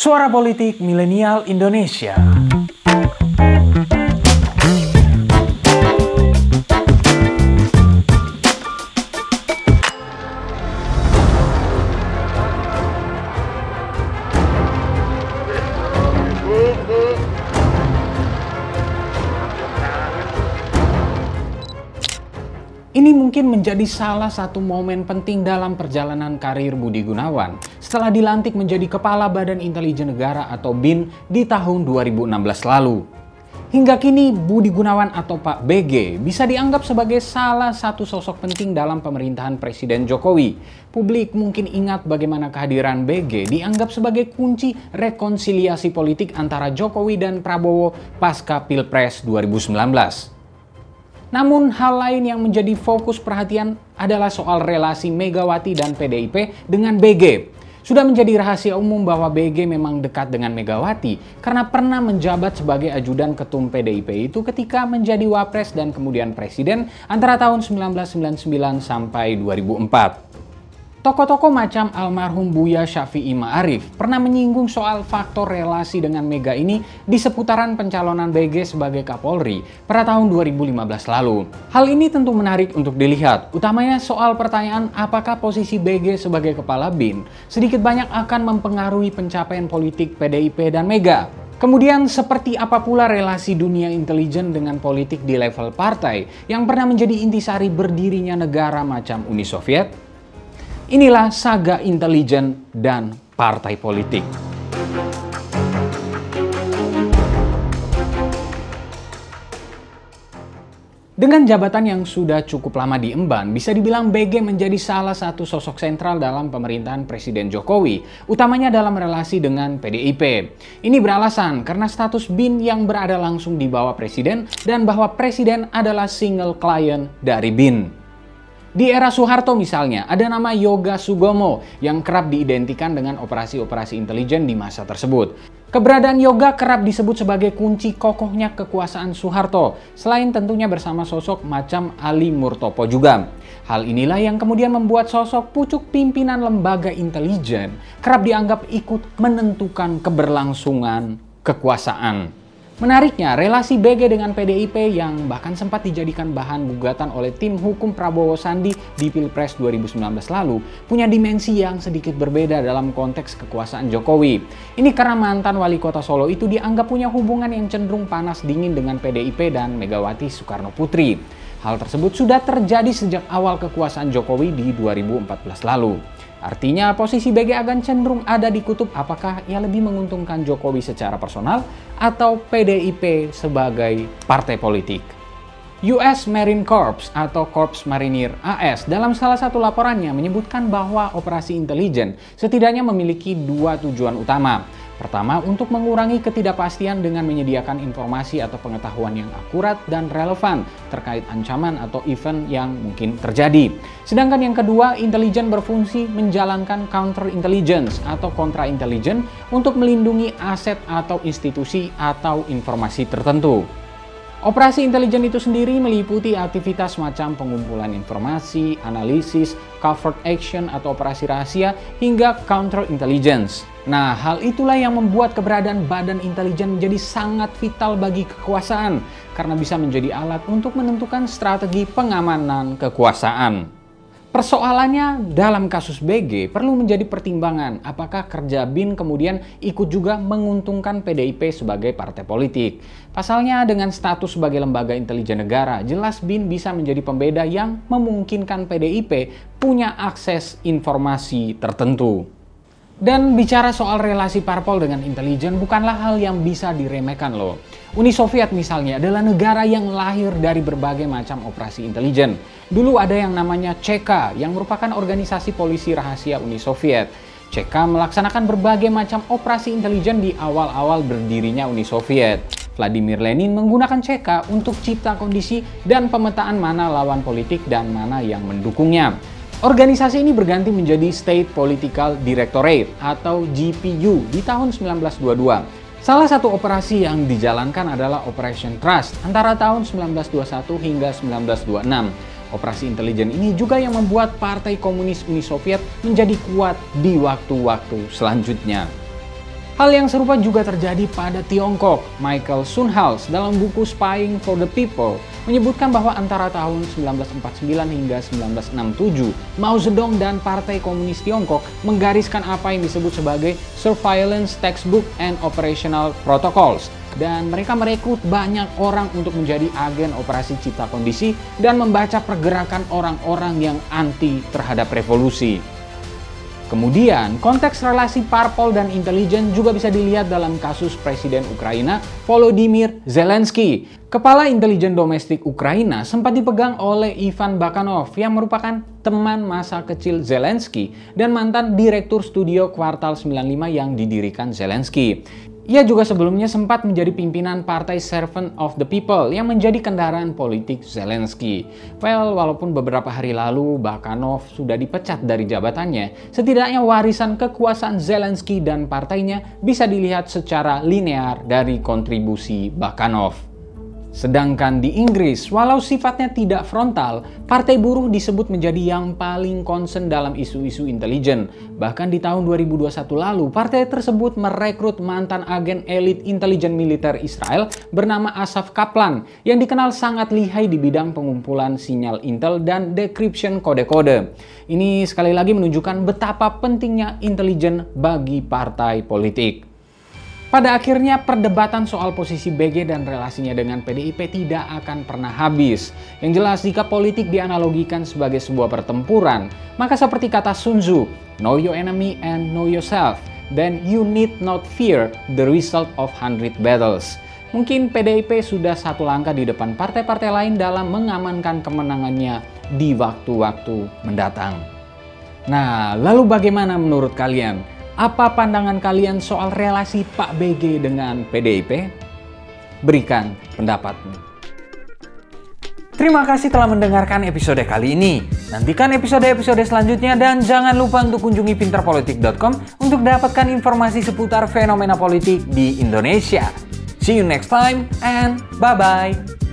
Suara Politik Milenial Indonesia. Ini mungkin menjadi salah satu momen penting dalam perjalanan karir Budi Gunawan setelah dilantik menjadi Kepala Badan Intelijen Negara atau BIN di tahun 2016 lalu. Hingga kini Budi Gunawan atau Pak BG bisa dianggap sebagai salah satu sosok penting dalam pemerintahan Presiden Jokowi. Publik mungkin ingat bagaimana kehadiran BG dianggap sebagai kunci rekonsiliasi politik antara Jokowi dan Prabowo pasca Pilpres 2019. Namun hal lain yang menjadi fokus perhatian adalah soal relasi Megawati dan PDIP dengan BG. Sudah menjadi rahasia umum bahwa BG memang dekat dengan Megawati karena pernah menjabat sebagai ajudan ketum PDIP itu ketika menjadi wapres dan kemudian presiden antara tahun 1999 sampai 2004. Tokoh-tokoh macam almarhum Buya Syafi'i Ma'arif pernah menyinggung soal faktor relasi dengan Mega ini di seputaran pencalonan BG sebagai Kapolri pada tahun 2015 lalu. Hal ini tentu menarik untuk dilihat, utamanya soal pertanyaan apakah posisi BG sebagai kepala BIN sedikit banyak akan mempengaruhi pencapaian politik PDIP dan Mega. Kemudian seperti apa pula relasi dunia intelijen dengan politik di level partai yang pernah menjadi intisari berdirinya negara macam Uni Soviet? Inilah saga intelijen dan partai politik. Dengan jabatan yang sudah cukup lama diemban, bisa dibilang BG menjadi salah satu sosok sentral dalam pemerintahan Presiden Jokowi, utamanya dalam relasi dengan PDIP. Ini beralasan karena status BIN yang berada langsung di bawah Presiden dan bahwa Presiden adalah single client dari BIN. Di era Soeharto misalnya, ada nama Yoga Sugomo yang kerap diidentikan dengan operasi-operasi intelijen di masa tersebut. Keberadaan Yoga kerap disebut sebagai kunci kokohnya kekuasaan Soeharto, selain tentunya bersama sosok macam Ali Murtopo juga. Hal inilah yang kemudian membuat sosok pucuk pimpinan lembaga intelijen kerap dianggap ikut menentukan keberlangsungan kekuasaan. Menariknya, relasi BG dengan PDIP yang bahkan sempat dijadikan bahan gugatan oleh tim hukum Prabowo Sandi di Pilpres 2019 lalu punya dimensi yang sedikit berbeda dalam konteks kekuasaan Jokowi. Ini karena mantan wali kota Solo itu dianggap punya hubungan yang cenderung panas dingin dengan PDIP dan Megawati Soekarno Putri. Hal tersebut sudah terjadi sejak awal kekuasaan Jokowi di 2014 lalu. Artinya posisi BG akan cenderung ada di kutub apakah ia lebih menguntungkan Jokowi secara personal atau PDIP sebagai partai politik. US Marine Corps atau Corps Marinir AS dalam salah satu laporannya menyebutkan bahwa operasi intelijen setidaknya memiliki dua tujuan utama. Pertama, untuk mengurangi ketidakpastian dengan menyediakan informasi atau pengetahuan yang akurat dan relevan terkait ancaman atau event yang mungkin terjadi. Sedangkan yang kedua, intelijen berfungsi menjalankan counter intelligence atau kontra intelijen untuk melindungi aset atau institusi atau informasi tertentu. Operasi intelijen itu sendiri meliputi aktivitas macam pengumpulan informasi, analisis, covert action atau operasi rahasia, hingga counter intelligence. Nah, hal itulah yang membuat keberadaan badan intelijen menjadi sangat vital bagi kekuasaan, karena bisa menjadi alat untuk menentukan strategi pengamanan kekuasaan. Persoalannya dalam kasus BG perlu menjadi pertimbangan apakah kerja BIN kemudian ikut juga menguntungkan PDIP sebagai partai politik. Pasalnya dengan status sebagai lembaga intelijen negara, jelas BIN bisa menjadi pembeda yang memungkinkan PDIP punya akses informasi tertentu. Dan bicara soal relasi parpol dengan intelijen bukanlah hal yang bisa diremehkan loh. Uni Soviet misalnya adalah negara yang lahir dari berbagai macam operasi intelijen. Dulu ada yang namanya CK yang merupakan organisasi polisi rahasia Uni Soviet. CK melaksanakan berbagai macam operasi intelijen di awal-awal berdirinya Uni Soviet. Vladimir Lenin menggunakan CK untuk cipta kondisi dan pemetaan mana lawan politik dan mana yang mendukungnya. Organisasi ini berganti menjadi State Political Directorate atau GPU di tahun 1922. Salah satu operasi yang dijalankan adalah Operation Trust antara tahun 1921 hingga 1926. Operasi intelijen ini juga yang membuat Partai Komunis Uni Soviet menjadi kuat di waktu-waktu selanjutnya. Hal yang serupa juga terjadi pada Tiongkok. Michael Sunhals dalam buku Spying for the People menyebutkan bahwa antara tahun 1949 hingga 1967, Mao Zedong dan Partai Komunis Tiongkok menggariskan apa yang disebut sebagai Surveillance Textbook and Operational Protocols dan mereka merekrut banyak orang untuk menjadi agen operasi cipta kondisi dan membaca pergerakan orang-orang yang anti terhadap revolusi. Kemudian, konteks relasi parpol dan intelijen juga bisa dilihat dalam kasus Presiden Ukraina Volodymyr Zelensky. Kepala intelijen domestik Ukraina sempat dipegang oleh Ivan Bakanov yang merupakan teman masa kecil Zelensky dan mantan direktur studio Kuartal 95 yang didirikan Zelensky. Ia juga sebelumnya sempat menjadi pimpinan partai Servant of the People yang menjadi kendaraan politik Zelensky. Well, walaupun beberapa hari lalu Bakanov sudah dipecat dari jabatannya, setidaknya warisan kekuasaan Zelensky dan partainya bisa dilihat secara linear dari kontribusi Bakanov. Sedangkan di Inggris, walau sifatnya tidak frontal, Partai Buruh disebut menjadi yang paling concern dalam isu-isu intelijen. Bahkan di tahun 2021 lalu, partai tersebut merekrut mantan agen elit intelijen militer Israel bernama Asaf Kaplan yang dikenal sangat lihai di bidang pengumpulan sinyal intel dan decryption kode-kode. Ini sekali lagi menunjukkan betapa pentingnya intelijen bagi partai politik. Pada akhirnya perdebatan soal posisi BG dan relasinya dengan PDIP tidak akan pernah habis. Yang jelas jika politik dianalogikan sebagai sebuah pertempuran, maka seperti kata Sun Tzu, know your enemy and know yourself, then you need not fear the result of hundred battles. Mungkin PDIP sudah satu langkah di depan partai-partai lain dalam mengamankan kemenangannya di waktu-waktu mendatang. Nah, lalu bagaimana menurut kalian? Apa pandangan kalian soal relasi Pak BG dengan PDIP? Berikan pendapatmu. Terima kasih telah mendengarkan episode kali ini. Nantikan episode-episode selanjutnya dan jangan lupa untuk kunjungi pinterpolitik.com untuk dapatkan informasi seputar fenomena politik di Indonesia. See you next time and bye-bye.